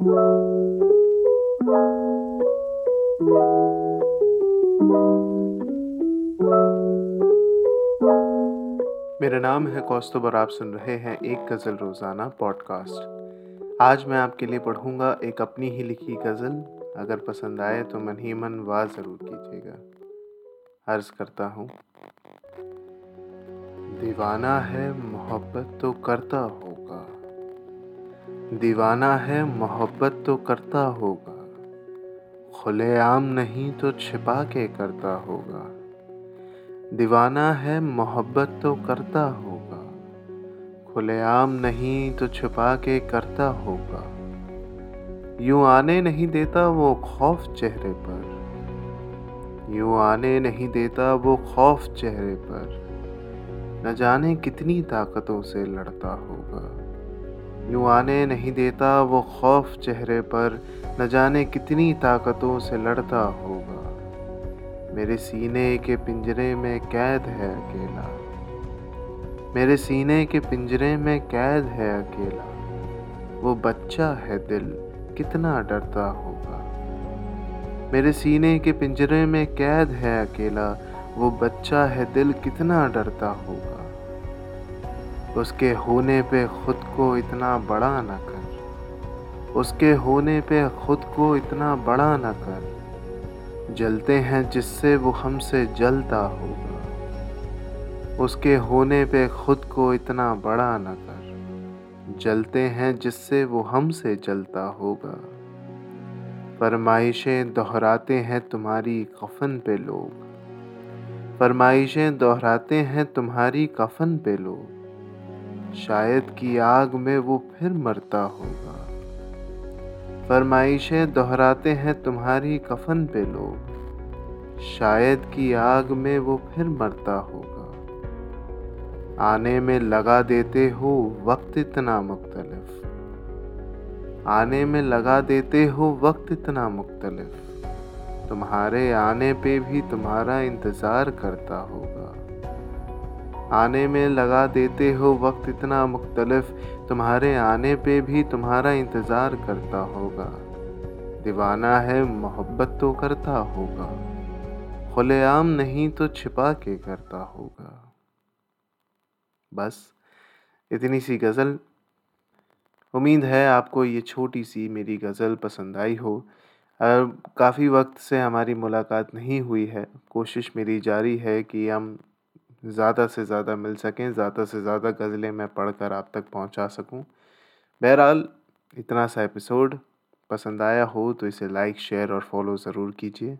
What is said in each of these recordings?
मेरा नाम है कौस्तुभ और आप सुन रहे हैं एक गज़ल रोज़ाना पॉडकास्ट। आज मैं आपके लिए पढ़ूँगा एक अपनी ही लिखी गज़ल। अगर पसंद आए तो मन ही मन वाह ज़रूर कीजिएगा। अर्ज़ करता हूँ, दीवाना है मोहब्बत तो करता होगा दीवाना है, मोहब्बत तो करता होगा। खुलेआम नहीं तो छिपा के करता होगा। दीवाना है, मोहब्बत तो करता होगा। खुलेआम नहीं तो छुपा के करता होगा। यूँ आने नहीं देता वो खौफ चेहरे पर। यूँ आने नहीं देता वो खौफ चेहरे पर। न जाने कितनी ताकतों से लड़ता होगा। यूँ आने नहीं देता, वो खौफ चेहरे पर न जाने कितनी ताकतों से लड़ता होगा। मेरे सीने के पिंजरे में कैद है अकेला। मेरे सीने के पिंजरे में कैद है अकेला। वो बच्चा है दिल, कितना डरता होगा। मेरे सीने के पिंजरे में कैद है अकेला। वो बच्चा है दिल, कितना डरता होगा। उसके होने पे खुद को इतना बड़ा न कर। उसके होने पे खुद को इतना बड़ा न कर। जलते हैं जिससे वो हमसे जलता होगा। उसके होने पे खुद को इतना बड़ा न कर। जलते हैं जिससे वो हमसे जलता होगा। फरमाइशें दोहराते हैं तुम्हारी कफन पे लोग। फरमाइशें दोहराते हैं तुम्हारी कफन पे लोग। शायद की आग में वो फिर मरता होगा। फरमाइशें दोहराते हैं तुम्हारी कफन पे लोग। शायद की आग में वो फिर मरता होगा। आने में लगा देते हो वक्त इतना मुख्तलिफ़। आने में लगा देते हो वक्त इतना मुख्तलिफ़। तुम्हारे आने पे भी तुम्हारा इंतज़ार करता होगा। आने में लगा देते हो वक्त इतना मुख्तलफ। तुम्हारे आने पे भी तुम्हारा इंतज़ार करता होगा। दीवाना है, मोहब्बत तो करता होगा। खुलेआम नहीं तो छिपा के करता होगा। बस, इतनी सी गज़ल। उम्मीद है आपको ये छोटी सी मेरी गज़ल पसंद आई हो। काफ़ी वक्त से हमारी मुलाकात नहीं हुई है। कोशिश मेरी जारी है कि हम ज़्यादा से ज़्यादा मिल सकें, ज़्यादा से ज़्यादा गज़लें मैं पढ़ कर आप तक पहुँचा सकूँ। बहरहाल, इतना सा एपिसोड पसंद आया हो तो इसे लाइक, शेयर और फॉलो ज़रूर कीजिए।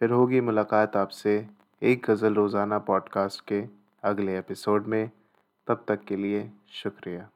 फिर होगी मुलाकात आपसे एक गज़ल रोज़ाना पॉडकास्ट के अगले एपिसोड में। तब तक के लिए शुक्रिया।